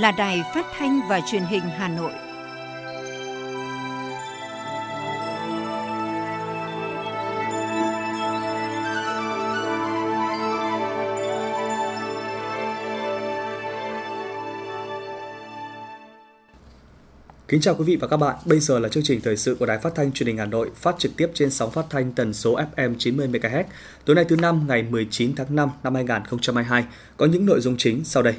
là Đài Phát thanh và Truyền hình Hà Nội. Kính chào quý vị và các bạn. Bây giờ là chương trình thời sự của Đài Phát thanh Truyền hình Hà Nội, phát trực tiếp trên sóng phát thanh tần số FM 90 MHz. Tối nay thứ năm ngày 19 tháng 5 năm 2022 có những nội dung chính sau đây.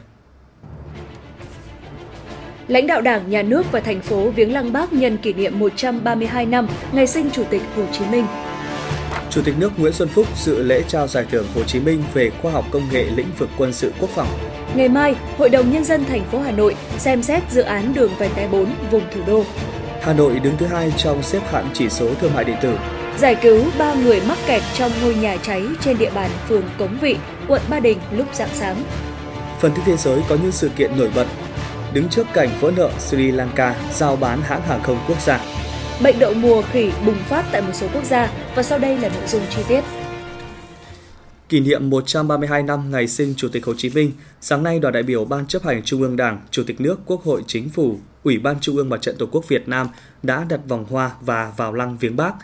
Lãnh đạo Đảng, Nhà nước và thành phố viếng Lăng Bác nhân kỷ niệm 132 năm ngày sinh Chủ tịch Hồ Chí Minh. Chủ tịch nước Nguyễn Xuân Phúc dự lễ trao giải thưởng Hồ Chí Minh về khoa học công nghệ lĩnh vực quân sự quốc phòng. Ngày mai, Hội đồng Nhân dân thành phố Hà Nội xem xét dự án đường vành đai 4 vùng thủ đô. Hà Nội đứng thứ hai trong xếp hạng chỉ số thương mại điện tử. Giải cứu 3 người mắc kẹt trong ngôi nhà cháy trên địa bàn phường Cống Vị, quận Ba Đình lúc dạng sáng. Phần tin thế giới có những sự kiện nổi bật. Đứng trước cảnh vỡ nợ Sri Lanka giao bán hãng hàng không quốc gia. Bệnh đậu mùa khỉ bùng phát tại một số quốc gia và sau đây là nội dung chi tiết. Kỷ niệm 132 năm ngày sinh Chủ tịch Hồ Chí Minh, sáng nay đoàn đại biểu Ban chấp hành Trung ương Đảng, Chủ tịch nước, Quốc hội, Chính phủ, Ủy ban Trung ương Mặt trận Tổ quốc Việt Nam đã đặt vòng hoa và vào lăng viếng Bác –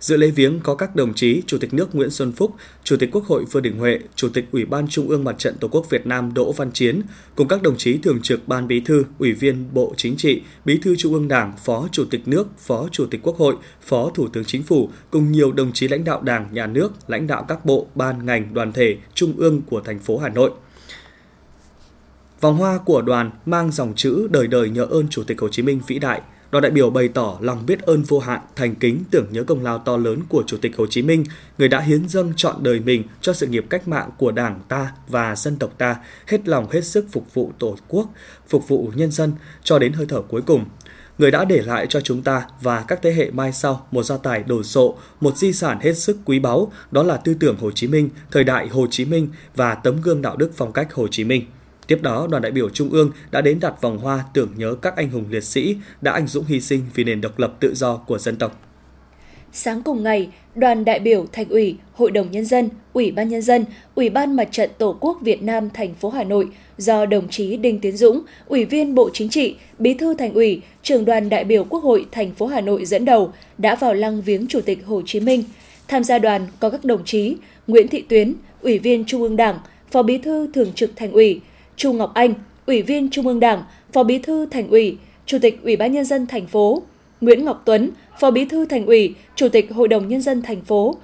Dự lễ viếng có các đồng chí Chủ tịch nước Nguyễn Xuân Phúc, Chủ tịch Quốc hội Vương Đình Huệ, Chủ tịch Ủy ban Trung ương Mặt trận Tổ quốc Việt Nam Đỗ Văn Chiến, cùng các đồng chí Thường trực Ban Bí thư, Ủy viên Bộ Chính trị, Bí thư Trung ương Đảng, Phó Chủ tịch nước, Phó Chủ tịch Quốc hội, Phó Thủ tướng Chính phủ, cùng nhiều đồng chí lãnh đạo Đảng, Nhà nước, lãnh đạo các bộ, ban, ngành, đoàn thể, trung ương của thành phố Hà Nội. Vòng hoa của đoàn mang dòng chữ đời đời nhớ ơn Chủ tịch Hồ Chí Minh vĩ đại – Đoàn đại biểu bày tỏ lòng biết ơn vô hạn, thành kính tưởng nhớ công lao to lớn của Chủ tịch Hồ Chí Minh, người đã hiến dâng trọn đời mình cho sự nghiệp cách mạng của Đảng ta và dân tộc ta, hết lòng hết sức phục vụ Tổ quốc, phục vụ nhân dân cho đến hơi thở cuối cùng. Người đã để lại cho chúng ta và các thế hệ mai sau một gia tài đồ sộ, một di sản hết sức quý báu, đó là tư tưởng Hồ Chí Minh, thời đại Hồ Chí Minh và tấm gương đạo đức phong cách Hồ Chí Minh. Tiếp đó, đoàn đại biểu Trung ương đã đến đặt vòng hoa tưởng nhớ các anh hùng liệt sĩ đã anh dũng hy sinh vì nền độc lập tự do của dân tộc. Sáng cùng ngày, đoàn đại biểu Thành ủy, Hội đồng nhân dân, Ủy ban nhân dân, Ủy ban Mặt trận Tổ quốc Việt Nam thành phố Hà Nội do đồng chí Đinh Tiến Dũng, Ủy viên Bộ Chính trị, Bí thư Thành ủy, Trưởng đoàn đại biểu Quốc hội thành phố Hà Nội dẫn đầu đã vào lăng viếng Chủ tịch Hồ Chí Minh. Tham gia đoàn có các đồng chí Nguyễn Thị Tuyến, Ủy viên Trung ương Đảng, Phó Bí thư Thường trực Thành ủy, Chu Ngọc Anh, Ủy viên Trung ương Đảng, Phó Bí thư Thành ủy, Chủ tịch Ủy ban nhân dân thành phố, Nguyễn Ngọc Tuấn, Phó Bí thư Thành ủy, Chủ tịch Hội đồng nhân dân thành phố,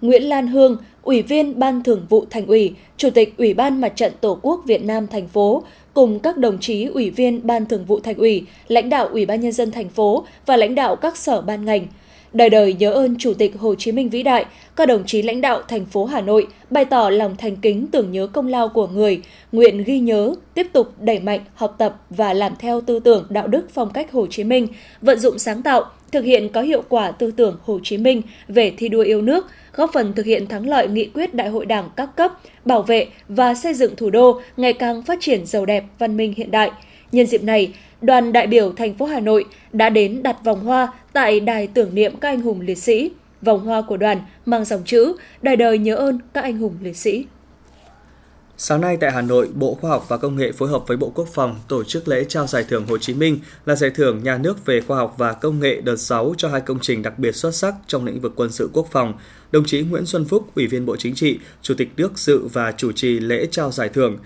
Nguyễn Lan Hương, Ủy viên Ban Thường vụ Thành ủy, Chủ tịch Ủy ban Mặt trận Tổ quốc Việt Nam thành phố cùng các đồng chí Ủy viên Ban Thường vụ Thành ủy, lãnh đạo Ủy ban nhân dân thành phố và lãnh đạo các sở ban ngành. Đời đời nhớ ơn Chủ tịch Hồ Chí Minh vĩ đại, các đồng chí lãnh đạo thành phố Hà Nội bày tỏ lòng thành kính tưởng nhớ công lao của người, nguyện ghi nhớ, tiếp tục đẩy mạnh học tập và làm theo tư tưởng đạo đức phong cách Hồ Chí Minh, vận dụng sáng tạo, thực hiện có hiệu quả tư tưởng Hồ Chí Minh về thi đua yêu nước, góp phần thực hiện thắng lợi nghị quyết Đại hội Đảng các cấp, bảo vệ và xây dựng thủ đô ngày càng phát triển giàu đẹp, văn minh hiện đại. Nhân dịp này, đoàn đại biểu thành phố Hà Nội đã đến đặt vòng hoa tại đài tưởng niệm các anh hùng liệt sĩ. Vòng hoa của đoàn mang dòng chữ Đời đời nhớ ơn các anh hùng liệt sĩ. Sáng nay tại Hà Nội, Bộ Khoa học và Công nghệ phối hợp với Bộ Quốc phòng tổ chức lễ trao giải thưởng Hồ Chí Minh là giải thưởng nhà nước về khoa học và công nghệ đợt 6 cho hai công trình đặc biệt xuất sắc trong lĩnh vực quân sự quốc phòng. Đồng chí Nguyễn Xuân Phúc, Ủy viên Bộ Chính trị, Chủ tịch nước dự và chủ trì lễ trao giải thưởng.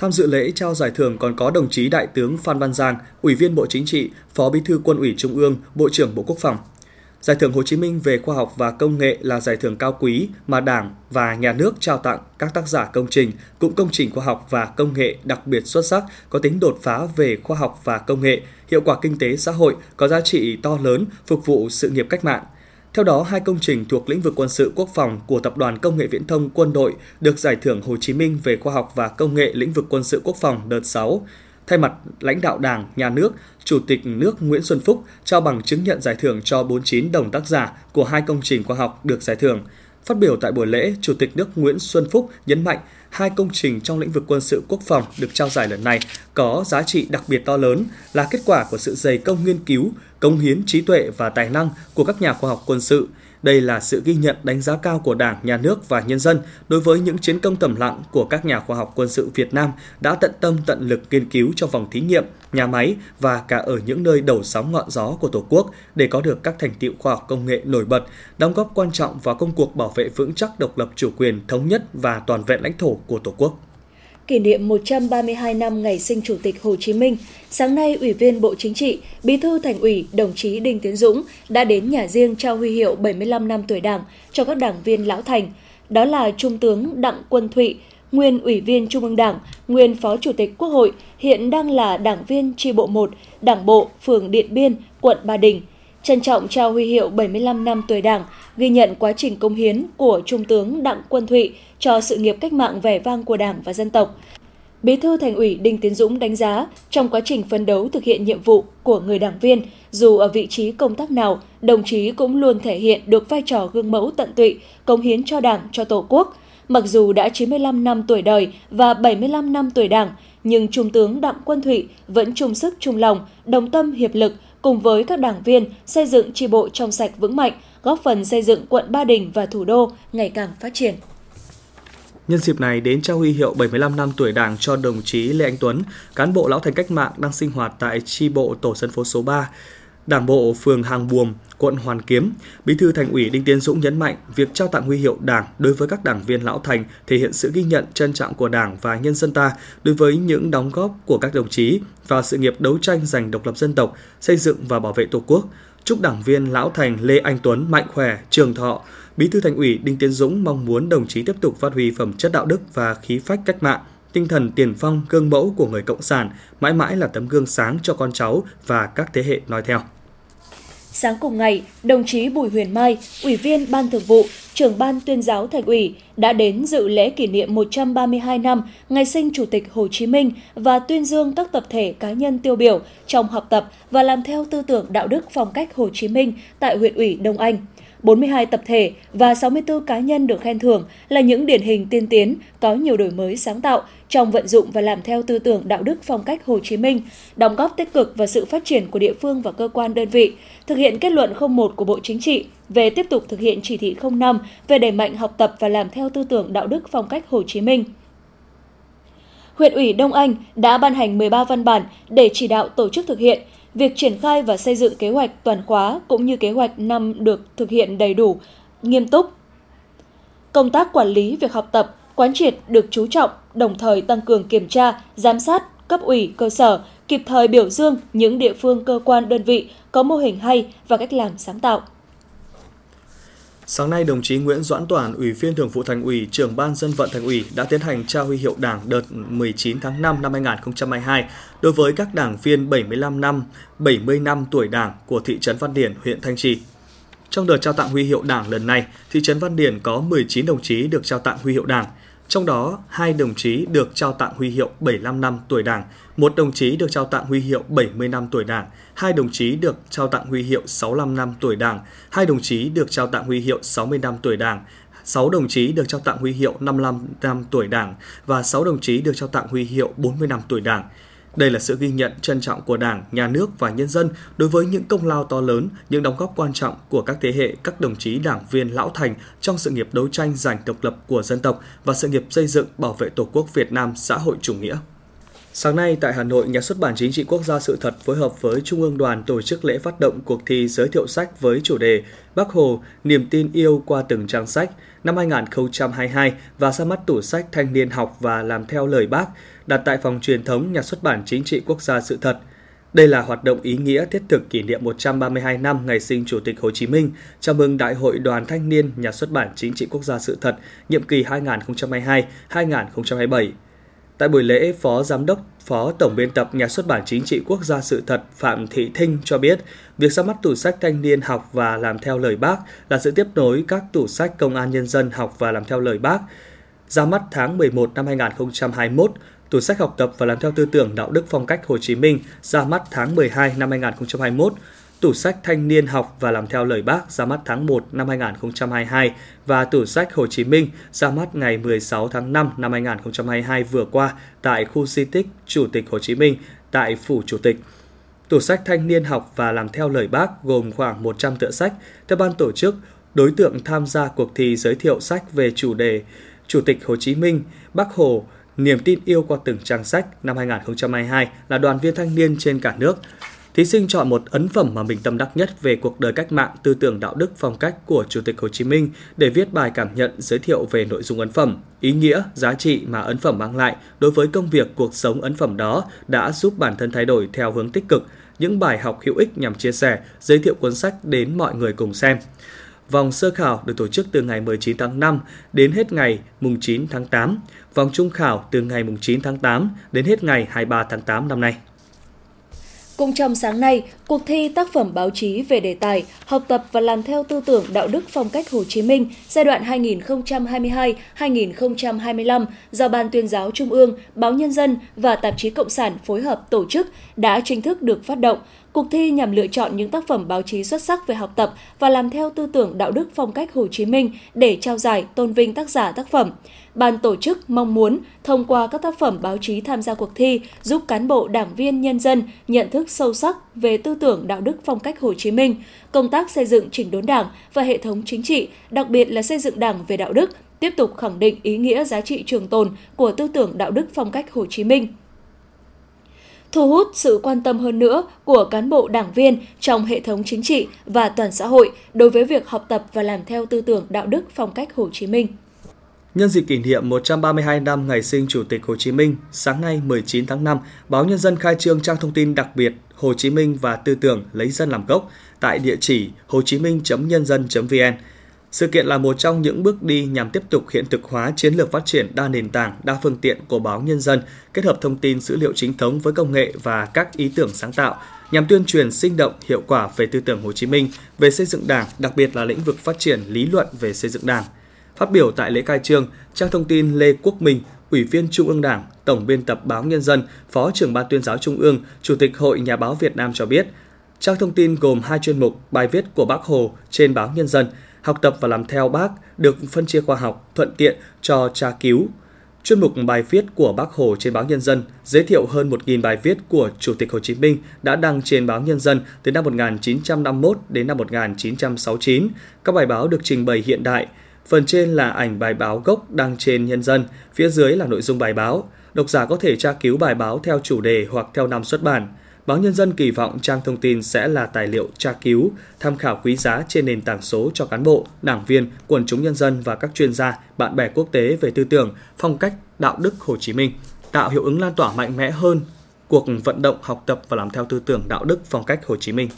Tham dự lễ trao giải thưởng còn có đồng chí Đại tướng Phan Văn Giang, Ủy viên Bộ Chính trị, Phó Bí thư Quân ủy Trung ương, Bộ trưởng Bộ Quốc phòng. Giải thưởng Hồ Chí Minh về khoa học và công nghệ là giải thưởng cao quý mà Đảng và Nhà nước trao tặng các tác giả công trình, cụm công trình khoa học và công nghệ đặc biệt xuất sắc có tính đột phá về khoa học và công nghệ, hiệu quả kinh tế xã hội, có giá trị to lớn phục vụ sự nghiệp cách mạng – theo đó, hai công trình thuộc lĩnh vực quân sự quốc phòng của Tập đoàn Công nghệ Viễn thông Quân đội được Giải thưởng Hồ Chí Minh về khoa học và công nghệ lĩnh vực quân sự quốc phòng đợt 6. Thay mặt lãnh đạo Đảng, Nhà nước, Chủ tịch nước Nguyễn Xuân Phúc trao bằng chứng nhận giải thưởng cho 49 đồng tác giả của hai công trình khoa học được giải thưởng. Phát biểu tại buổi lễ, Chủ tịch nước Nguyễn Xuân Phúc nhấn mạnh hai công trình trong lĩnh vực quân sự quốc phòng được trao giải lần này có giá trị đặc biệt to lớn là kết quả của sự dày công nghiên cứu, công hiến trí tuệ và tài năng của các nhà khoa học quân sự. Đây là sự ghi nhận đánh giá cao của Đảng, Nhà nước và nhân dân đối với những chiến công thầm lặng của các nhà khoa học quân sự Việt Nam đã tận tâm tận lực nghiên cứu trong vòng thí nghiệm, nhà máy và cả ở những nơi đầu sóng ngọn gió của Tổ quốc để có được các thành tiệu khoa học công nghệ nổi bật, đóng góp quan trọng vào công cuộc bảo vệ vững chắc độc lập chủ quyền, thống nhất và toàn vẹn lãnh thổ của Tổ quốc kỷ niệm 132 năm ngày sinh Chủ tịch Hồ Chí Minh, sáng nay Ủy viên Bộ Chính trị, Bí thư Thành ủy đồng chí Đinh Tiến Dũng đã đến nhà riêng trao huy hiệu 75 năm tuổi Đảng cho các đảng viên lão thành. Đó là Trung tướng Đặng Quân Thụy, nguyên Ủy viên Trung ương Đảng, nguyên Phó Chủ tịch Quốc hội, hiện đang là đảng viên tri bộ 1, Đảng bộ, phường Điện Biên, quận Ba Đình. Trân trọng trao huy hiệu 75 năm tuổi Đảng, ghi nhận quá trình công hiến của Trung tướng Đặng Quân Thụy cho sự nghiệp cách mạng vẻ vang của Đảng và dân tộc. Bí thư Thành ủy Đinh Tiến Dũng đánh giá, trong quá trình phấn đấu thực hiện nhiệm vụ của người đảng viên, dù ở vị trí công tác nào, đồng chí cũng luôn thể hiện được vai trò gương mẫu tận tụy, cống hiến cho Đảng, cho Tổ quốc. Mặc dù đã 95 năm tuổi đời và 75 năm tuổi Đảng, nhưng Trung tướng Đặng Quân Thụy vẫn chung sức chung lòng, đồng tâm hiệp lực cùng với các đảng viên xây dựng tri bộ trong sạch vững mạnh, góp phần xây dựng quận Ba Đình và thủ đô ngày càng phát triển. Nhân dịp này đến trao huy hiệu 75 năm tuổi Đảng cho đồng chí Lê Anh Tuấn, cán bộ lão thành cách mạng đang sinh hoạt tại tri bộ tổ dân phố số 3, Đảng bộ phường Hàng Buồm, quận Hoàn Kiếm, Bí thư Thành ủy Đinh Tiến Dũng nhấn mạnh việc trao tặng huy hiệu Đảng đối với các đảng viên lão thành thể hiện sự ghi nhận trân trọng của Đảng và nhân dân ta đối với những đóng góp của các đồng chí vào sự nghiệp đấu tranh giành độc lập dân tộc, xây dựng và bảo vệ Tổ quốc. Chúc đảng viên lão thành Lê Anh Tuấn mạnh khỏe, trường thọ, Bí thư Thành ủy Đinh Tiến Dũng mong muốn đồng chí tiếp tục phát huy phẩm chất đạo đức và khí phách cách mạng, tinh thần tiền phong gương mẫu của người cộng sản, mãi mãi là tấm gương sáng cho con cháu và các thế hệ nói theo. Sáng cùng ngày, đồng chí Bùi Huyền Mai, Ủy viên Ban Thường vụ, trưởng Ban tuyên giáo Thành ủy đã đến dự lễ kỷ niệm 132 năm ngày sinh Chủ tịch Hồ Chí Minh và tuyên dương các tập thể cá nhân tiêu biểu trong học tập và làm theo tư tưởng đạo đức phong cách Hồ Chí Minh tại huyện ủy Đông Anh. 42 tập thể và 64 cá nhân được khen thưởng là những điển hình tiên tiến, có nhiều đổi mới sáng tạo trong vận dụng và làm theo tư tưởng đạo đức phong cách Hồ Chí Minh, đóng góp tích cực vào sự phát triển của địa phương và cơ quan đơn vị, thực hiện kết luận 01 của Bộ Chính trị về tiếp tục thực hiện chỉ thị 05 về đẩy mạnh học tập và làm theo tư tưởng đạo đức phong cách Hồ Chí Minh huyện ủy Đông Anh đã ban hành 13 văn bản để chỉ đạo tổ chức thực hiện, việc triển khai và xây dựng kế hoạch toàn khóa cũng như kế hoạch năm được thực hiện đầy đủ, nghiêm túc. Công tác quản lý việc học tập, quán triệt được chú trọng, đồng thời tăng cường kiểm tra, giám sát cấp ủy cơ sở, kịp thời biểu dương những địa phương cơ quan đơn vị có mô hình hay và cách làm sáng tạo. Sáng nay, đồng chí Nguyễn Doãn Toàn, Ủy viên Thường vụ Thành ủy, trưởng ban dân vận Thành ủy đã tiến hành trao huy hiệu Đảng đợt 19 tháng 5 năm 2022 đối với các đảng viên 75 năm, 70 năm tuổi Đảng của thị trấn Văn Điển, huyện Thanh Trì. Trong đợt trao tặng huy hiệu Đảng lần này, thị trấn Văn Điển có 19 đồng chí được trao tặng huy hiệu Đảng, trong đó, hai đồng chí được trao tặng huy hiệu 75 năm tuổi Đảng, một đồng chí được trao tặng huy hiệu 70 năm tuổi Đảng, hai đồng chí được trao tặng huy hiệu 65 năm tuổi Đảng, hai đồng chí được trao tặng huy hiệu 60 năm tuổi Đảng, 6 đồng chí được trao tặng huy hiệu 55 năm tuổi Đảng và 6 đồng chí được trao tặng huy hiệu 40 năm tuổi Đảng. Đây là sự ghi nhận trân trọng của Đảng, Nhà nước và nhân dân đối với những công lao to lớn, những đóng góp quan trọng của các thế hệ các đồng chí đảng viên lão thành trong sự nghiệp đấu tranh giành độc lập của dân tộc và sự nghiệp xây dựng bảo vệ Tổ quốc Việt Nam xã hội chủ nghĩa. Sáng nay tại Hà Nội, Nhà xuất bản Chính trị Quốc gia Sự thật phối hợp với Trung ương Đoàn tổ chức lễ phát động cuộc thi giới thiệu sách với chủ đề Bác Hồ, niềm tin yêu qua từng trang sách năm 2022 và ra mắt tủ sách thanh niên học và làm theo lời bác đặt tại phòng truyền thống Nhà xuất bản Chính trị Quốc gia Sự thật. Đây là hoạt động ý nghĩa thiết thực kỷ niệm 132 năm ngày sinh Chủ tịch Hồ Chí Minh, chào mừng Đại hội Đoàn Thanh niên Nhà xuất bản Chính trị Quốc gia Sự thật, nhiệm kỳ 2022-2027. Tại buổi lễ, Phó Giám đốc, Phó Tổng biên tập Nhà xuất bản Chính trị Quốc gia Sự thật Phạm Thị Thinh cho biết, việc ra mắt tủ sách thanh niên học và làm theo lời bác là sự tiếp nối các tủ sách công an nhân dân học và làm theo lời bác. Ra mắt tháng 11 năm 2021, tủ sách học tập và làm theo tư tưởng đạo đức phong cách Hồ Chí Minh ra mắt tháng 12 năm 2021, tủ sách thanh niên học và làm theo lời bác ra mắt tháng 1 năm 2022 và tủ sách Hồ Chí Minh ra mắt ngày 16 tháng 5 năm 2022 vừa qua tại khu di tích Chủ tịch Hồ Chí Minh tại Phủ Chủ tịch. Tủ sách thanh niên học và làm theo lời bác gồm khoảng 100 tựa sách. Theo ban tổ chức, đối tượng tham gia cuộc thi giới thiệu sách về chủ đề Chủ tịch Hồ Chí Minh, Bác Hồ, niềm tin yêu qua từng trang sách năm 2022 là đoàn viên thanh niên trên cả nước. Thí sinh chọn một ấn phẩm mà mình tâm đắc nhất về cuộc đời cách mạng, tư tưởng đạo đức, phong cách của Chủ tịch Hồ Chí Minh để viết bài cảm nhận giới thiệu về nội dung ấn phẩm, ý nghĩa, giá trị mà ấn phẩm mang lại đối với công việc cuộc sống ấn phẩm đó đã giúp bản thân thay đổi theo hướng tích cực, những bài học hữu ích nhằm chia sẻ, giới thiệu cuốn sách đến mọi người cùng xem. Vòng sơ khảo được tổ chức từ ngày 19 tháng 5 đến hết ngày mùng 9 tháng 8. Vòng trung khảo từ ngày mùng 9 tháng 8 đến hết ngày 23 tháng 8 năm nay. Cũng trong sáng nay, cuộc thi tác phẩm báo chí về đề tài học tập và làm theo tư tưởng đạo đức phong cách Hồ Chí Minh giai đoạn 2022-2025 do Ban tuyên giáo Trung ương, Báo Nhân dân và Tạp chí Cộng sản phối hợp tổ chức đã chính thức được phát động. Cuộc thi nhằm lựa chọn những tác phẩm báo chí xuất sắc về học tập và làm theo tư tưởng đạo đức phong cách Hồ Chí Minh để trao giải tôn vinh tác giả tác phẩm. Ban tổ chức mong muốn thông qua các tác phẩm báo chí tham gia cuộc thi giúp cán bộ đảng viên nhân dân nhận thức sâu sắc về tư tưởng đạo đức phong cách Hồ Chí Minh, công tác xây dựng chỉnh đốn đảng và hệ thống chính trị, đặc biệt là xây dựng đảng về đạo đức, tiếp tục khẳng định ý nghĩa giá trị trường tồn của tư tưởng đạo đức phong cách Hồ Chí Minh thu hút sự quan tâm hơn nữa của cán bộ đảng viên trong hệ thống chính trị và toàn xã hội đối với việc học tập và làm theo tư tưởng đạo đức phong cách Hồ Chí Minh. Nhân dịp kỷ niệm 132 năm ngày sinh Chủ tịch Hồ Chí Minh, sáng nay 19 tháng 5, Báo Nhân dân khai trương trang thông tin đặc biệt Hồ Chí Minh và tư tưởng lấy dân làm gốc tại địa chỉ hồ chí minh.nhân dân.vn. Sự kiện là một trong những bước đi nhằm tiếp tục hiện thực hóa chiến lược phát triển đa nền tảng, đa phương tiện của báo Nhân dân, kết hợp thông tin dữ liệu chính thống với công nghệ và các ý tưởng sáng tạo, nhằm tuyên truyền sinh động, hiệu quả về tư tưởng Hồ Chí Minh, về xây dựng Đảng, đặc biệt là lĩnh vực phát triển lý luận về xây dựng Đảng. Phát biểu tại lễ khai trương, trang thông tin Lê Quốc Minh, Ủy viên Trung ương Đảng, Tổng biên tập báo Nhân dân, Phó trưởng Ban tuyên giáo Trung ương, Chủ tịch Hội Nhà báo Việt Nam cho biết, trang thông tin gồm hai chuyên mục bài viết của Bác Hồ trên báo Nhân dân – học tập và làm theo bác được phân chia khoa học, thuận tiện cho tra cứu. Chuyên mục bài viết của Bác Hồ trên báo Nhân dân giới thiệu hơn 1.000 bài viết của Chủ tịch Hồ Chí Minh đã đăng trên báo Nhân dân từ năm 1951 đến năm 1969. Các bài báo được trình bày hiện đại. Phần trên là ảnh bài báo gốc đăng trên Nhân dân, phía dưới là nội dung bài báo. Độc giả có thể tra cứu bài báo theo chủ đề hoặc theo năm xuất bản. Báo Nhân dân kỳ vọng trang thông tin sẽ là tài liệu tra cứu, tham khảo quý giá trên nền tảng số cho cán bộ, đảng viên, quần chúng nhân dân và các chuyên gia, bạn bè quốc tế về tư tưởng, phong cách, đạo đức Hồ Chí Minh, tạo hiệu ứng lan tỏa mạnh mẽ hơn cuộc vận động học tập và làm theo tư tưởng đạo đức phong cách Hồ Chí Minh.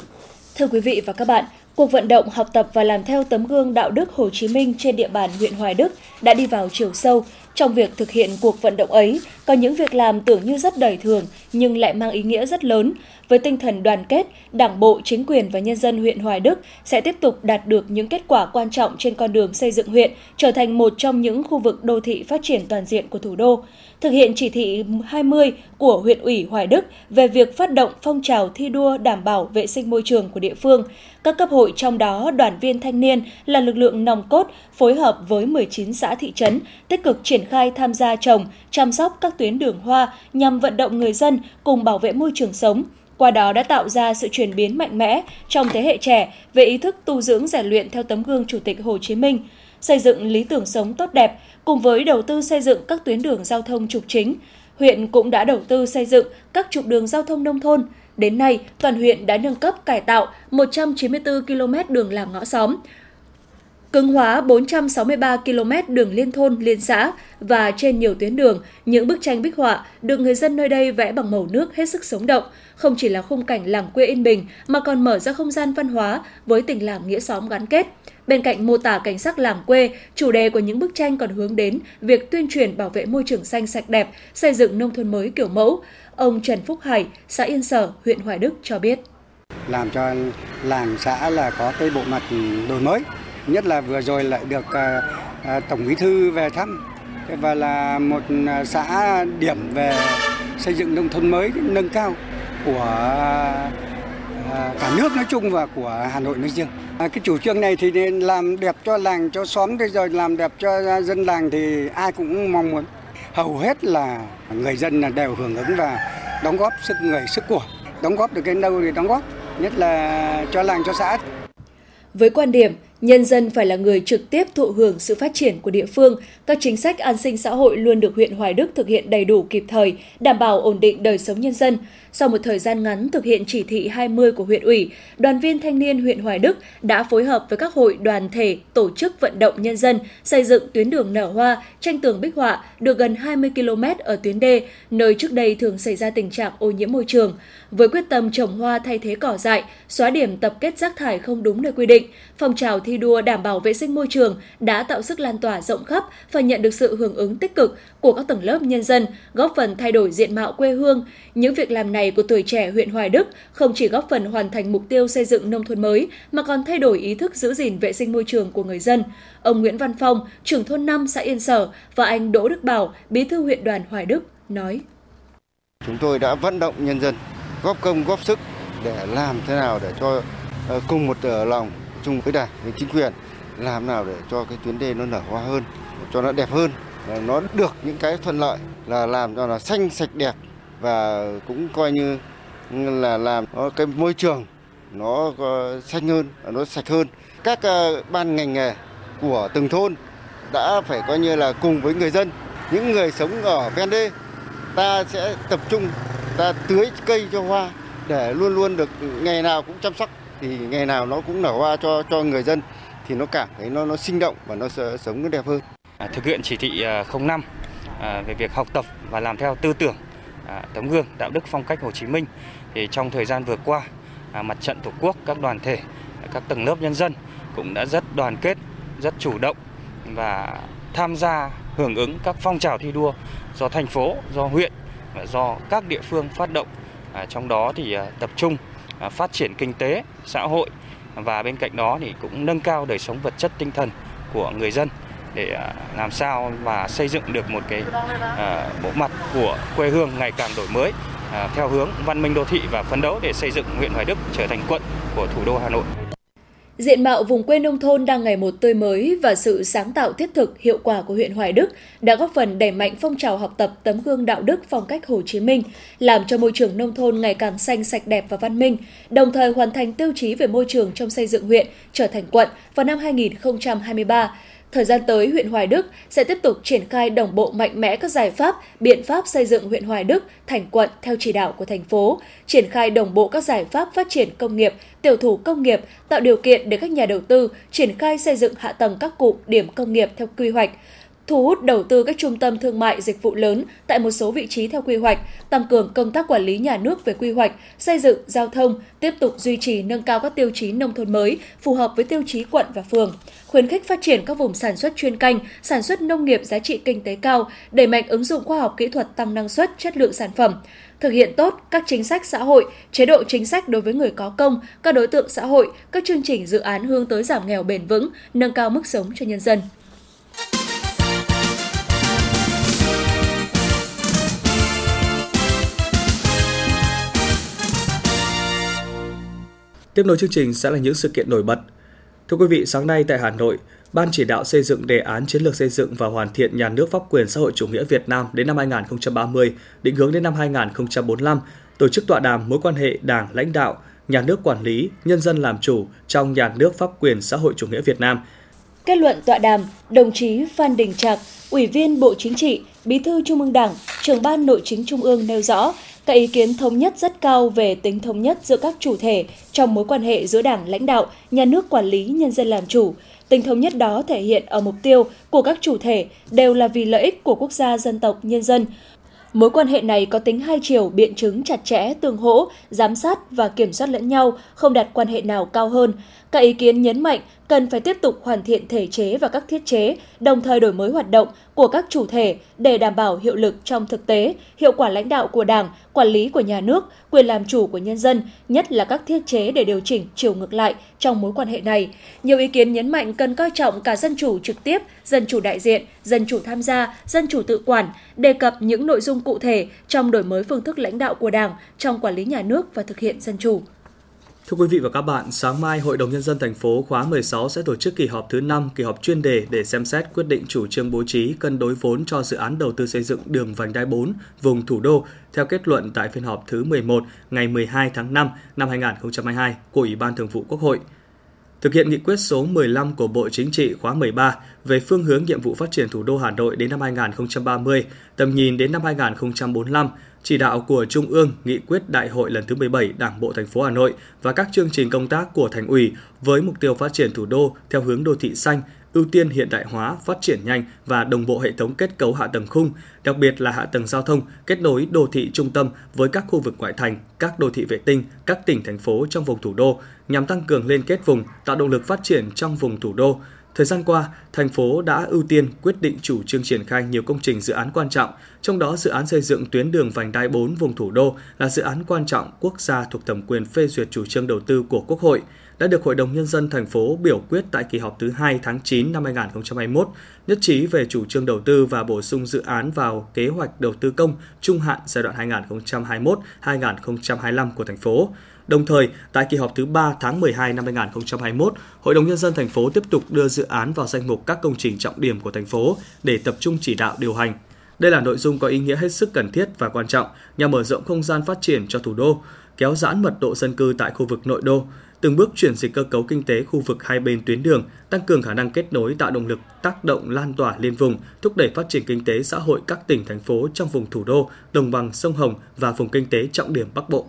Thưa quý vị và các bạn, cuộc vận động học tập và làm theo tấm gương đạo đức Hồ Chí Minh trên địa bàn huyện Hoài Đức đã đi vào chiều sâu, trong việc thực hiện cuộc vận động ấy, có những việc làm tưởng như rất đời thường nhưng lại mang ý nghĩa rất lớn. Với tinh thần đoàn kết, Đảng bộ, chính quyền và nhân dân huyện Hoài Đức sẽ tiếp tục đạt được những kết quả quan trọng trên con đường xây dựng huyện trở thành một trong những khu vực đô thị phát triển toàn diện của thủ đô. Thực hiện chỉ thị 20 của huyện ủy Hoài Đức về việc phát động phong trào thi đua đảm bảo vệ sinh môi trường của địa phương, các cấp hội trong đó đoàn viên thanh niên là lực lượng nòng cốt phối hợp với 19 xã thị trấn tích cực triển khai tham gia trồng, chăm sóc các tuyến đường hoa nhằm vận động người dân cùng bảo vệ môi trường sống. Qua đó đã tạo ra sự chuyển biến mạnh mẽ trong thế hệ trẻ về ý thức tu dưỡng rèn luyện theo tấm gương Chủ tịch Hồ Chí Minh, xây dựng lý tưởng sống tốt đẹp cùng với đầu tư xây dựng các tuyến đường giao thông trục chính. Huyện cũng đã đầu tư xây dựng các trục đường giao thông nông thôn, Đến nay, toàn huyện đã nâng cấp cải tạo 194 km đường làng ngõ xóm, cứng hóa 463 km đường liên thôn, liên xã và trên nhiều tuyến đường, những bức tranh bích họa được người dân nơi đây vẽ bằng màu nước hết sức sống động, không chỉ là khung cảnh làng quê yên bình mà còn mở ra không gian văn hóa với tình làng nghĩa xóm gắn kết. Bên cạnh mô tả cảnh sắc làng quê, chủ đề của những bức tranh còn hướng đến việc tuyên truyền bảo vệ môi trường xanh sạch đẹp, xây dựng nông thôn mới kiểu mẫu. Ông Trần Phúc Hải, xã Yên Sở, huyện Hoài Đức cho biết. Làm cho làng xã là có cái bộ mặt đổi mới, nhất là vừa rồi lại được à, à, Tổng Bí thư về thăm và là một à, xã điểm về xây dựng nông thôn mới nâng cao của À, cả nước nói chung và của Hà Nội nói riêng. À, cái chủ trương này thì nên làm đẹp cho làng, cho xóm, rồi làm đẹp cho à, dân làng thì ai cũng mong muốn. Hầu hết là người dân đều hưởng ứng và đóng góp sức người sức của. Đóng góp được cái đâu thì đóng góp nhất là cho làng cho xã. Với quan điểm Nhân dân phải là người trực tiếp thụ hưởng sự phát triển của địa phương, các chính sách an sinh xã hội luôn được huyện Hoài Đức thực hiện đầy đủ kịp thời, đảm bảo ổn định đời sống nhân dân. Sau một thời gian ngắn thực hiện chỉ thị 20 của huyện ủy, đoàn viên thanh niên huyện Hoài Đức đã phối hợp với các hội đoàn thể tổ chức vận động nhân dân xây dựng tuyến đường nở hoa, tranh tường bích họa được gần 20 km ở tuyến đê, nơi trước đây thường xảy ra tình trạng ô nhiễm môi trường. Với quyết tâm trồng hoa thay thế cỏ dại, xóa điểm tập kết rác thải không đúng nơi quy định, phong trào thi đua đảm bảo vệ sinh môi trường đã tạo sức lan tỏa rộng khắp và nhận được sự hưởng ứng tích cực của các tầng lớp nhân dân, góp phần thay đổi diện mạo quê hương. Những việc làm này của tuổi trẻ huyện Hoài Đức không chỉ góp phần hoàn thành mục tiêu xây dựng nông thôn mới mà còn thay đổi ý thức giữ gìn vệ sinh môi trường của người dân. Ông Nguyễn Văn Phong, trưởng thôn 5 xã Yên Sở và anh Đỗ Đức Bảo, bí thư huyện đoàn Hoài Đức nói: Chúng tôi đã vận động nhân dân góp công, góp sức để làm thế nào để cho ờ, cùng một ờ, lòng chung với đảng, với chính quyền, làm nào để cho cái tuyến đê nó nở hoa hơn, cho nó đẹp hơn. Ờ, nó được những cái thuận lợi là làm cho nó xanh, sạch, đẹp và cũng coi như là làm cái môi trường nó xanh hơn, nó sạch hơn. Các ban ngành nghề của từng thôn đã phải coi như là cùng với người dân. Những người sống ở ven đê ta sẽ tập trung ta tưới cây cho hoa để luôn luôn được ngày nào cũng chăm sóc thì ngày nào nó cũng nở hoa cho cho người dân thì nó cảm thấy nó nó sinh động và nó sống nó đẹp hơn. À, thực hiện chỉ thị à, 05 à, về việc học tập và làm theo tư tưởng à, tấm gương đạo đức phong cách Hồ Chí Minh thì trong thời gian vừa qua à, mặt trận tổ quốc các đoàn thể các tầng lớp nhân dân cũng đã rất đoàn kết rất chủ động và tham gia hưởng ứng các phong trào thi đua do thành phố do huyện do các địa phương phát động à, trong đó thì à, tập trung à, phát triển kinh tế, xã hội và bên cạnh đó thì cũng nâng cao đời sống vật chất tinh thần của người dân để làm sao mà xây dựng được một cái bộ mặt của quê hương ngày càng đổi mới theo hướng văn minh đô thị và phấn đấu để xây dựng huyện Hoài Đức trở thành quận của thủ đô Hà Nội. Diện mạo vùng quê nông thôn đang ngày một tươi mới và sự sáng tạo thiết thực, hiệu quả của huyện Hoài Đức đã góp phần đẩy mạnh phong trào học tập tấm gương đạo đức phong cách Hồ Chí Minh, làm cho môi trường nông thôn ngày càng xanh sạch đẹp và văn minh, đồng thời hoàn thành tiêu chí về môi trường trong xây dựng huyện trở thành quận vào năm 2023 Thời gian tới, huyện Hoài Đức sẽ tiếp tục triển khai đồng bộ mạnh mẽ các giải pháp, biện pháp xây dựng huyện Hoài Đức thành quận theo chỉ đạo của thành phố, triển khai đồng bộ các giải pháp phát triển công nghiệp, tiểu thủ công nghiệp, tạo điều kiện để các nhà đầu tư triển khai xây dựng hạ tầng các cụm điểm công nghiệp theo quy hoạch, thu hút đầu tư các trung tâm thương mại dịch vụ lớn tại một số vị trí theo quy hoạch, tăng cường công tác quản lý nhà nước về quy hoạch, xây dựng giao thông, tiếp tục duy trì nâng cao các tiêu chí nông thôn mới phù hợp với tiêu chí quận và phường, khuyến khích phát triển các vùng sản xuất chuyên canh, sản xuất nông nghiệp giá trị kinh tế cao, đẩy mạnh ứng dụng khoa học kỹ thuật tăng năng suất, chất lượng sản phẩm, thực hiện tốt các chính sách xã hội, chế độ chính sách đối với người có công, các đối tượng xã hội, các chương trình dự án hướng tới giảm nghèo bền vững, nâng cao mức sống cho nhân dân. Tiếp nối chương trình sẽ là những sự kiện nổi bật. Thưa quý vị, sáng nay tại Hà Nội, Ban chỉ đạo xây dựng đề án chiến lược xây dựng và hoàn thiện nhà nước pháp quyền xã hội chủ nghĩa Việt Nam đến năm 2030, định hướng đến năm 2045, tổ chức tọa đàm mối quan hệ Đảng, lãnh đạo, nhà nước quản lý, nhân dân làm chủ trong nhà nước pháp quyền xã hội chủ nghĩa Việt Nam. Kết luận tọa đàm, đồng chí Phan Đình Trạc, Ủy viên Bộ Chính trị, Bí thư Trung ương Đảng, trưởng ban Nội chính Trung ương nêu rõ, các ý kiến thống nhất rất cao về tính thống nhất giữa các chủ thể trong mối quan hệ giữa Đảng lãnh đạo, nhà nước quản lý, nhân dân làm chủ. Tính thống nhất đó thể hiện ở mục tiêu của các chủ thể đều là vì lợi ích của quốc gia, dân tộc, nhân dân. Mối quan hệ này có tính hai chiều, biện chứng chặt chẽ, tương hỗ, giám sát và kiểm soát lẫn nhau, không đặt quan hệ nào cao hơn. Các ý kiến nhấn mạnh cần phải tiếp tục hoàn thiện thể chế và các thiết chế, đồng thời đổi mới hoạt động của các chủ thể để đảm bảo hiệu lực trong thực tế, hiệu quả lãnh đạo của Đảng, quản lý của nhà nước, quyền làm chủ của nhân dân, nhất là các thiết chế để điều chỉnh chiều ngược lại trong mối quan hệ này. Nhiều ý kiến nhấn mạnh cần coi trọng cả dân chủ trực tiếp, dân chủ đại diện, dân chủ tham gia, dân chủ tự quản, đề cập những nội dung cụ thể trong đổi mới phương thức lãnh đạo của Đảng trong quản lý nhà nước và thực hiện dân chủ. Thưa quý vị và các bạn, sáng mai Hội đồng Nhân dân thành phố khóa 16 sẽ tổ chức kỳ họp thứ 5, kỳ họp chuyên đề để xem xét quyết định chủ trương bố trí cân đối vốn cho dự án đầu tư xây dựng đường vành đai 4 vùng thủ đô theo kết luận tại phiên họp thứ 11 ngày 12 tháng 5 năm 2022 của Ủy ban Thường vụ Quốc hội. thực hiện nghị quyết số 15 của Bộ Chính trị khóa 13 về phương hướng nhiệm vụ phát triển thủ đô Hà Nội đến năm 2030, tầm nhìn đến năm 2045, chỉ đạo của Trung ương, nghị quyết đại hội lần thứ 17 Đảng bộ thành phố Hà Nội và các chương trình công tác của thành ủy với mục tiêu phát triển thủ đô theo hướng đô thị xanh, ưu tiên hiện đại hóa, phát triển nhanh và đồng bộ hệ thống kết cấu hạ tầng khung, đặc biệt là hạ tầng giao thông, kết nối đô thị trung tâm với các khu vực ngoại thành, các đô thị vệ tinh, các tỉnh thành phố trong vùng thủ đô nhằm tăng cường liên kết vùng, tạo động lực phát triển trong vùng thủ đô. Thời gian qua, thành phố đã ưu tiên quyết định chủ trương triển khai nhiều công trình dự án quan trọng, trong đó dự án xây dựng tuyến đường vành đai 4 vùng thủ đô là dự án quan trọng quốc gia thuộc thẩm quyền phê duyệt chủ trương đầu tư của Quốc hội đã được Hội đồng Nhân dân thành phố biểu quyết tại kỳ họp thứ 2 tháng 9 năm 2021, nhất trí về chủ trương đầu tư và bổ sung dự án vào kế hoạch đầu tư công trung hạn giai đoạn 2021-2025 của thành phố. Đồng thời, tại kỳ họp thứ 3 tháng 12 năm 2021, Hội đồng Nhân dân thành phố tiếp tục đưa dự án vào danh mục các công trình trọng điểm của thành phố để tập trung chỉ đạo điều hành. Đây là nội dung có ý nghĩa hết sức cần thiết và quan trọng nhằm mở rộng không gian phát triển cho thủ đô, kéo giãn mật độ dân cư tại khu vực nội đô, từng bước chuyển dịch cơ cấu kinh tế khu vực hai bên tuyến đường, tăng cường khả năng kết nối tạo động lực tác động lan tỏa liên vùng, thúc đẩy phát triển kinh tế xã hội các tỉnh thành phố trong vùng thủ đô, đồng bằng sông Hồng và vùng kinh tế trọng điểm Bắc Bộ.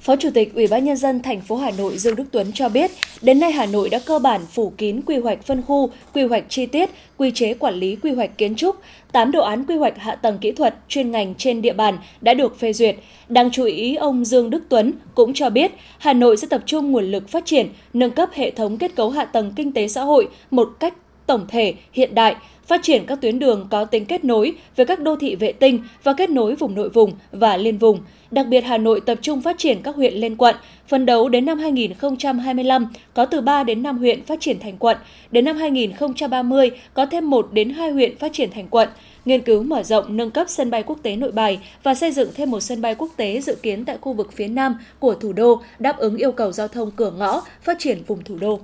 Phó Chủ tịch Ủy ban nhân dân thành phố Hà Nội Dương Đức Tuấn cho biết, đến nay Hà Nội đã cơ bản phủ kín quy hoạch phân khu, quy hoạch chi tiết, quy chế quản lý quy hoạch kiến trúc, 8 đồ án quy hoạch hạ tầng kỹ thuật chuyên ngành trên địa bàn đã được phê duyệt. Đáng chú ý, ông Dương Đức Tuấn cũng cho biết, Hà Nội sẽ tập trung nguồn lực phát triển, nâng cấp hệ thống kết cấu hạ tầng kinh tế xã hội một cách tổng thể, hiện đại, phát triển các tuyến đường có tính kết nối với các đô thị vệ tinh và kết nối vùng nội vùng và liên vùng. Đặc biệt Hà Nội tập trung phát triển các huyện lên quận, phấn đấu đến năm 2025 có từ 3 đến 5 huyện phát triển thành quận, đến năm 2030 có thêm 1 đến 2 huyện phát triển thành quận, nghiên cứu mở rộng nâng cấp sân bay quốc tế Nội Bài và xây dựng thêm một sân bay quốc tế dự kiến tại khu vực phía Nam của thủ đô đáp ứng yêu cầu giao thông cửa ngõ phát triển vùng thủ đô.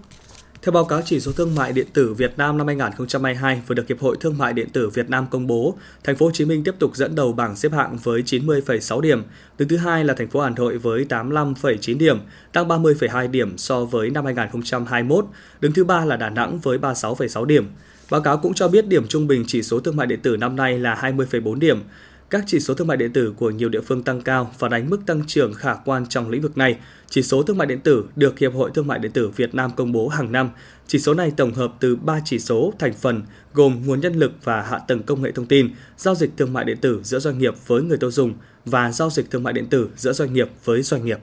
Theo báo cáo chỉ số thương mại điện tử Việt Nam năm 2022 vừa được Hiệp hội Thương mại điện tử Việt Nam công bố, thành phố Hồ Chí Minh tiếp tục dẫn đầu bảng xếp hạng với 90,6 điểm. Đứng thứ hai là thành phố Hà Nội với 85,9 điểm, tăng 30,2 điểm so với năm 2021. Đứng thứ ba là Đà Nẵng với 36,6 điểm. Báo cáo cũng cho biết điểm trung bình chỉ số thương mại điện tử năm nay là 20,4 điểm. Các chỉ số thương mại điện tử của nhiều địa phương tăng cao, phản ánh mức tăng trưởng khả quan trong lĩnh vực này. Chỉ số thương mại điện tử được Hiệp hội Thương mại điện tử Việt Nam công bố hàng năm. Chỉ số này tổng hợp từ 3 chỉ số thành phần gồm nguồn nhân lực và hạ tầng công nghệ thông tin, giao dịch thương mại điện tử giữa doanh nghiệp với người tiêu dùng và giao dịch thương mại điện tử giữa doanh nghiệp với doanh nghiệp.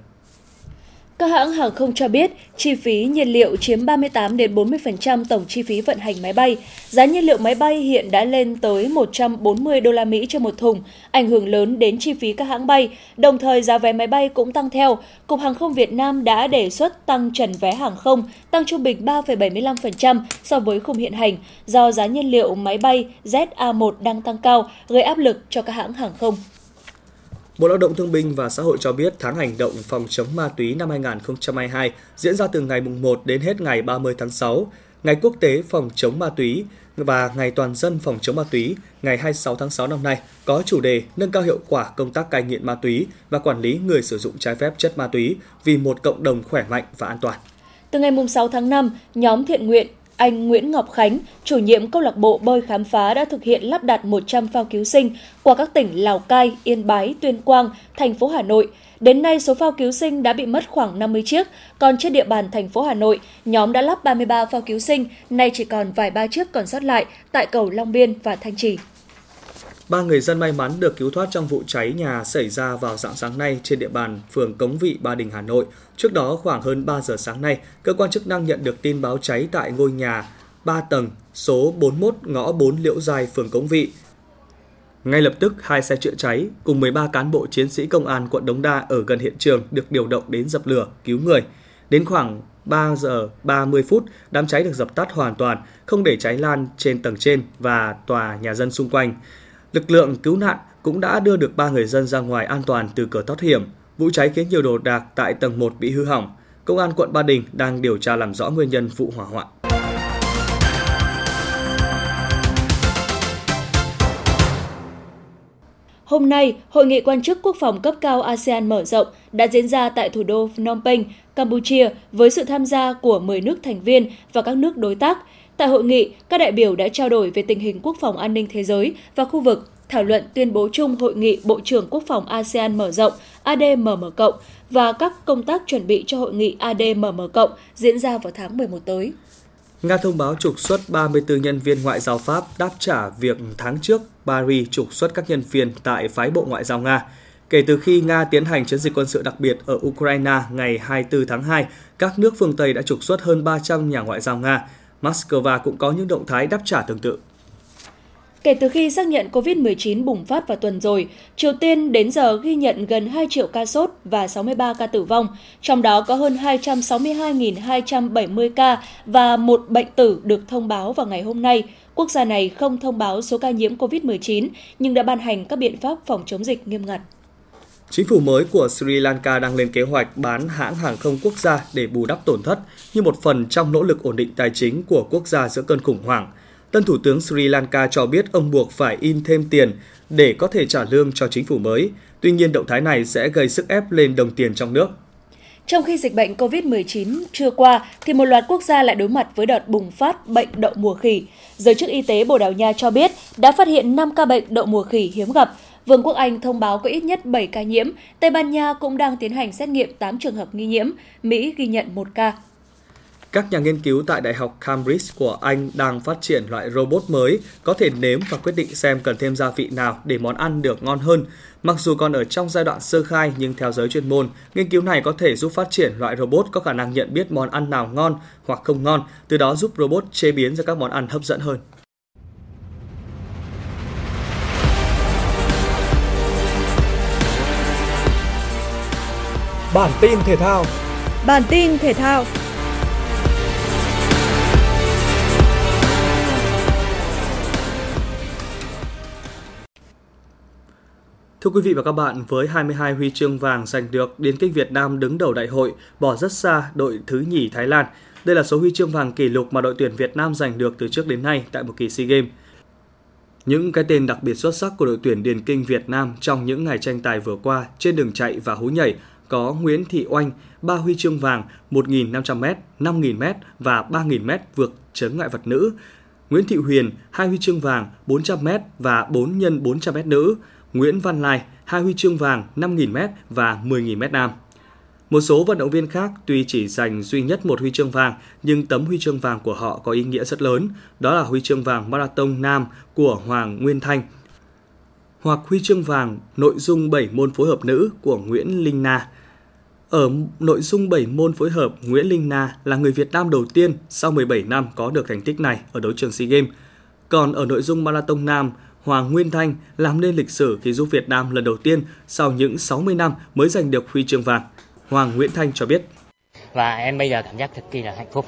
Các hãng hàng không cho biết, chi phí nhiên liệu chiếm 38 đến 40% tổng chi phí vận hành máy bay. Giá nhiên liệu máy bay hiện đã lên tới 140 đô la Mỹ trên một thùng, ảnh hưởng lớn đến chi phí các hãng bay. Đồng thời giá vé máy bay cũng tăng theo. Cục Hàng không Việt Nam đã đề xuất tăng trần vé hàng không, tăng trung bình 3,75% so với khung hiện hành, do giá nhiên liệu máy bay ZA1 đang tăng cao, gây áp lực cho các hãng hàng không. Bộ Lao động Thương binh và Xã hội cho biết tháng hành động phòng chống ma túy năm 2022 diễn ra từ ngày 1 đến hết ngày 30 tháng 6, Ngày Quốc tế phòng chống ma túy và Ngày Toàn dân phòng chống ma túy ngày 26 tháng 6 năm nay có chủ đề nâng cao hiệu quả công tác cai nghiện ma túy và quản lý người sử dụng trái phép chất ma túy vì một cộng đồng khỏe mạnh và an toàn. Từ ngày 6 tháng 5, nhóm thiện nguyện anh Nguyễn Ngọc Khánh, chủ nhiệm câu lạc bộ bơi khám phá đã thực hiện lắp đặt 100 phao cứu sinh qua các tỉnh Lào Cai, Yên Bái, Tuyên Quang, thành phố Hà Nội. Đến nay, số phao cứu sinh đã bị mất khoảng 50 chiếc, còn trên địa bàn thành phố Hà Nội, nhóm đã lắp 33 phao cứu sinh, nay chỉ còn vài ba chiếc còn sót lại tại cầu Long Biên và Thanh Trì. Ba người dân may mắn được cứu thoát trong vụ cháy nhà xảy ra vào dạng sáng nay trên địa bàn phường Cống Vị, Ba Đình, Hà Nội. Trước đó, khoảng hơn 3 giờ sáng nay, cơ quan chức năng nhận được tin báo cháy tại ngôi nhà 3 tầng số 41 ngõ 4 Liễu Giai, phường Cống Vị. Ngay lập tức, hai xe chữa cháy cùng 13 cán bộ chiến sĩ công an quận Đống Đa ở gần hiện trường được điều động đến dập lửa, cứu người. Đến khoảng 3 giờ 30 phút, đám cháy được dập tắt hoàn toàn, không để cháy lan trên tầng trên và tòa nhà dân xung quanh. Lực lượng cứu nạn cũng đã đưa được ba người dân ra ngoài an toàn từ cửa thoát hiểm. Vụ cháy khiến nhiều đồ đạc tại tầng 1 bị hư hỏng. Công an quận Ba Đình đang điều tra làm rõ nguyên nhân vụ hỏa hoạn. Hôm nay, Hội nghị quan chức quốc phòng cấp cao ASEAN mở rộng đã diễn ra tại thủ đô Phnom Penh, Campuchia với sự tham gia của 10 nước thành viên và các nước đối tác. Tại hội nghị, các đại biểu đã trao đổi về tình hình quốc phòng an ninh thế giới và khu vực, thảo luận tuyên bố chung Hội nghị Bộ trưởng Quốc phòng ASEAN mở rộng ADMM và các công tác chuẩn bị cho Hội nghị ADMM diễn ra vào tháng 11 tới. Nga thông báo trục xuất 34 nhân viên ngoại giao Pháp đáp trả việc tháng trước Paris trục xuất các nhân viên tại phái bộ ngoại giao Nga. Kể từ khi Nga tiến hành chiến dịch quân sự đặc biệt ở Ukraine ngày 24 tháng 2, các nước phương Tây đã trục xuất hơn 300 nhà ngoại giao Nga. Moscow cũng có những động thái đáp trả tương tự. Kể từ khi xác nhận COVID-19 bùng phát vào tuần rồi, Triều Tiên đến giờ ghi nhận gần 2 triệu ca sốt và 63 ca tử vong, trong đó có hơn 262.270 ca và một bệnh tử được thông báo vào ngày hôm nay. Quốc gia này không thông báo số ca nhiễm COVID-19 nhưng đã ban hành các biện pháp phòng chống dịch nghiêm ngặt. Chính phủ mới của Sri Lanka đang lên kế hoạch bán hãng hàng không quốc gia để bù đắp tổn thất như một phần trong nỗ lực ổn định tài chính của quốc gia giữa cơn khủng hoảng. Tân Thủ tướng Sri Lanka cho biết ông buộc phải in thêm tiền để có thể trả lương cho chính phủ mới. Tuy nhiên, động thái này sẽ gây sức ép lên đồng tiền trong nước. Trong khi dịch bệnh COVID-19 chưa qua, thì một loạt quốc gia lại đối mặt với đợt bùng phát bệnh đậu mùa khỉ. Giới chức y tế Bồ Đào Nha cho biết đã phát hiện 5 ca bệnh đậu mùa khỉ hiếm gặp. Vương quốc Anh thông báo có ít nhất 7 ca nhiễm. Tây Ban Nha cũng đang tiến hành xét nghiệm 8 trường hợp nghi nhiễm. Mỹ ghi nhận 1 ca. Các nhà nghiên cứu tại Đại học Cambridge của Anh đang phát triển loại robot mới có thể nếm và quyết định xem cần thêm gia vị nào để món ăn được ngon hơn. Mặc dù còn ở trong giai đoạn sơ khai nhưng theo giới chuyên môn, nghiên cứu này có thể giúp phát triển loại robot có khả năng nhận biết món ăn nào ngon hoặc không ngon, từ đó giúp robot chế biến ra các món ăn hấp dẫn hơn. Bản tin thể thao Bản tin thể thao Thưa quý vị và các bạn, với 22 huy chương vàng giành được, Điền Kinh Việt Nam đứng đầu đại hội, bỏ rất xa đội thứ nhì Thái Lan. Đây là số huy chương vàng kỷ lục mà đội tuyển Việt Nam giành được từ trước đến nay tại một kỳ SEA Games. Những cái tên đặc biệt xuất sắc của đội tuyển Điền Kinh Việt Nam trong những ngày tranh tài vừa qua trên đường chạy và hú nhảy có Nguyễn Thị Oanh, 3 huy chương vàng 1.500m, 5.000m và 3.000m vượt chướng ngại vật nữ. Nguyễn Thị Huyền, 2 huy chương vàng 400m và 4 x 400m nữ. Nguyễn Văn Lai, 2 huy chương vàng 5.000m và 10.000m nam. Một số vận động viên khác tuy chỉ giành duy nhất một huy chương vàng, nhưng tấm huy chương vàng của họ có ý nghĩa rất lớn, đó là huy chương vàng marathon nam của Hoàng Nguyên Thanh, hoặc huy chương vàng nội dung 7 môn phối hợp nữ của Nguyễn Linh Na. Ở nội dung 7 môn phối hợp, Nguyễn Linh Na là người Việt Nam đầu tiên sau 17 năm có được thành tích này ở đấu trường SEA Games. Còn ở nội dung marathon nam, Hoàng Nguyên Thanh làm nên lịch sử khi giúp Việt Nam lần đầu tiên sau những 60 năm mới giành được huy chương vàng. Hoàng Nguyễn Thanh cho biết. Và em bây giờ cảm giác thật kỳ là hạnh phúc.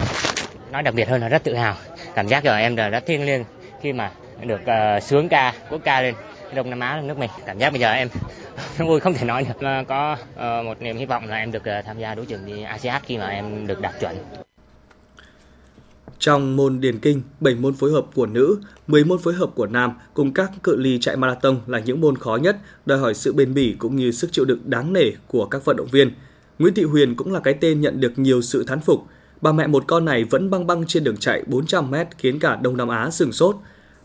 Nói đặc biệt hơn là rất tự hào. Cảm giác của em là rất thiêng liêng khi mà được uh, sướng ca, quốc ca lên Đông Nam Á nước mình. Cảm giác bây giờ em vui không thể nói được. Mà có uh, một niềm hy vọng là em được uh, tham gia đấu trường đi ASEAN khi mà em được đạt chuẩn. Trong môn điền kinh, 7 môn phối hợp của nữ, 10 môn phối hợp của nam cùng các cự ly chạy marathon là những môn khó nhất, đòi hỏi sự bền bỉ cũng như sức chịu đựng đáng nể của các vận động viên. Nguyễn Thị Huyền cũng là cái tên nhận được nhiều sự thán phục. Bà mẹ một con này vẫn băng băng trên đường chạy 400m khiến cả Đông Nam Á sừng sốt.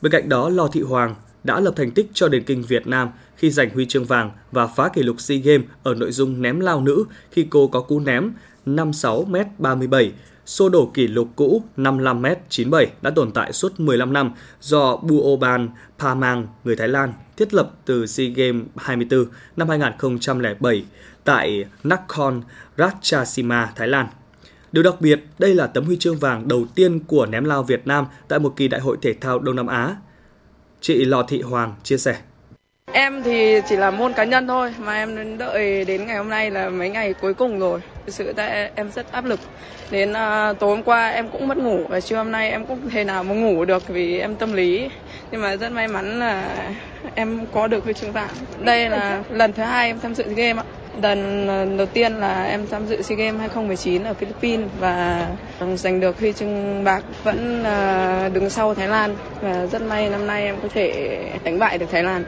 Bên cạnh đó, Lò Thị Hoàng đã lập thành tích cho điền kinh Việt Nam khi giành huy chương vàng và phá kỷ lục SEA Games ở nội dung ném lao nữ khi cô có cú ném 56m37 xô đổ kỷ lục cũ 55m97 đã tồn tại suốt 15 năm do Buoban Pamang, người Thái Lan, thiết lập từ SEA Games 24 năm 2007 tại Nakhon Ratchasima, Thái Lan. Điều đặc biệt, đây là tấm huy chương vàng đầu tiên của ném lao Việt Nam tại một kỳ đại hội thể thao Đông Nam Á. Chị Lò Thị Hoàng chia sẻ. Em thì chỉ là môn cá nhân thôi mà em đợi đến ngày hôm nay là mấy ngày cuối cùng rồi. Thực sự tại em rất áp lực. Đến uh, tối hôm qua em cũng mất ngủ và trưa hôm nay em cũng thế thể nào mà ngủ được vì em tâm lý. Nhưng mà rất may mắn là em có được huy chương vàng. Đây là lần thứ hai em tham dự game ạ. Lần ờ, đầu tiên là em tham dự SEA Games 2019 ở Philippines và giành được huy chương bạc vẫn ờ, đứng sau Thái Lan và rất may năm nay em có thể đánh bại được Thái Lan.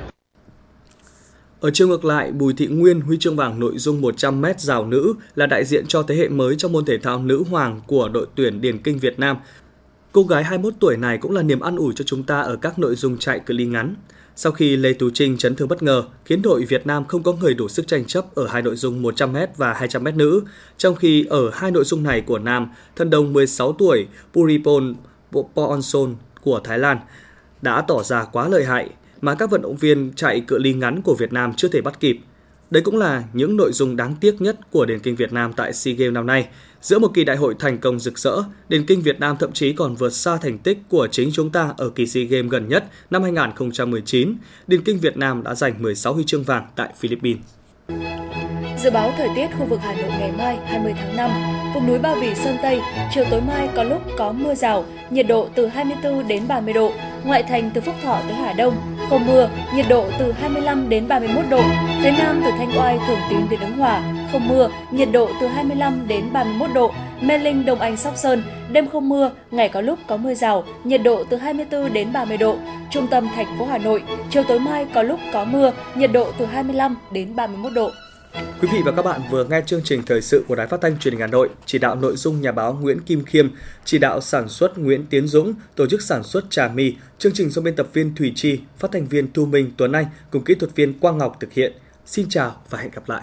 Ở chiều ngược lại, Bùi Thị Nguyên huy chương vàng nội dung 100m rào nữ là đại diện cho thế hệ mới trong môn thể thao nữ hoàng của đội tuyển điền kinh Việt Nam. Cô gái 21 tuổi này cũng là niềm an ủi cho chúng ta ở các nội dung chạy cự ly ngắn. Sau khi Lê Tú Trinh chấn thương bất ngờ, khiến đội Việt Nam không có người đủ sức tranh chấp ở hai nội dung 100m và 200m nữ, trong khi ở hai nội dung này của nam, thân đồng 16 tuổi Puripon Poonson của Thái Lan đã tỏ ra quá lợi hại mà các vận động viên chạy cự ly ngắn của Việt Nam chưa thể bắt kịp. Đây cũng là những nội dung đáng tiếc nhất của điền kinh Việt Nam tại SEA Games năm nay. Giữa một kỳ đại hội thành công rực rỡ, điền kinh Việt Nam thậm chí còn vượt xa thành tích của chính chúng ta ở kỳ SEA Games gần nhất năm 2019. Điền kinh Việt Nam đã giành 16 huy chương vàng tại Philippines. Dự báo thời tiết khu vực Hà Nội ngày mai 20 tháng 5, vùng núi Ba Vì Sơn Tây, chiều tối mai có lúc có mưa rào, nhiệt độ từ 24 đến 30 độ, ngoại thành từ Phúc Thọ tới Hà Đông, không mưa, nhiệt độ từ 25 đến 31 độ, phía Nam từ Thanh Oai, Thường Tín đến Ứng Hòa, không mưa, nhiệt độ từ 25 đến 31 độ, Mê Linh, Đông Anh, Sóc Sơn, đêm không mưa, ngày có lúc có mưa rào, nhiệt độ từ 24 đến 30 độ, trung tâm thành phố Hà Nội, chiều tối mai có lúc có mưa, nhiệt độ từ 25 đến 31 độ. Quý vị và các bạn vừa nghe chương trình thời sự của Đài Phát thanh Truyền hình Hà Nội, chỉ đạo nội dung nhà báo Nguyễn Kim Khiêm, chỉ đạo sản xuất Nguyễn Tiến Dũng, tổ chức sản xuất Trà My, chương trình do biên tập viên Thủy Chi, phát thanh viên Thu Minh Tuấn Anh cùng kỹ thuật viên Quang Ngọc thực hiện. Xin chào và hẹn gặp lại.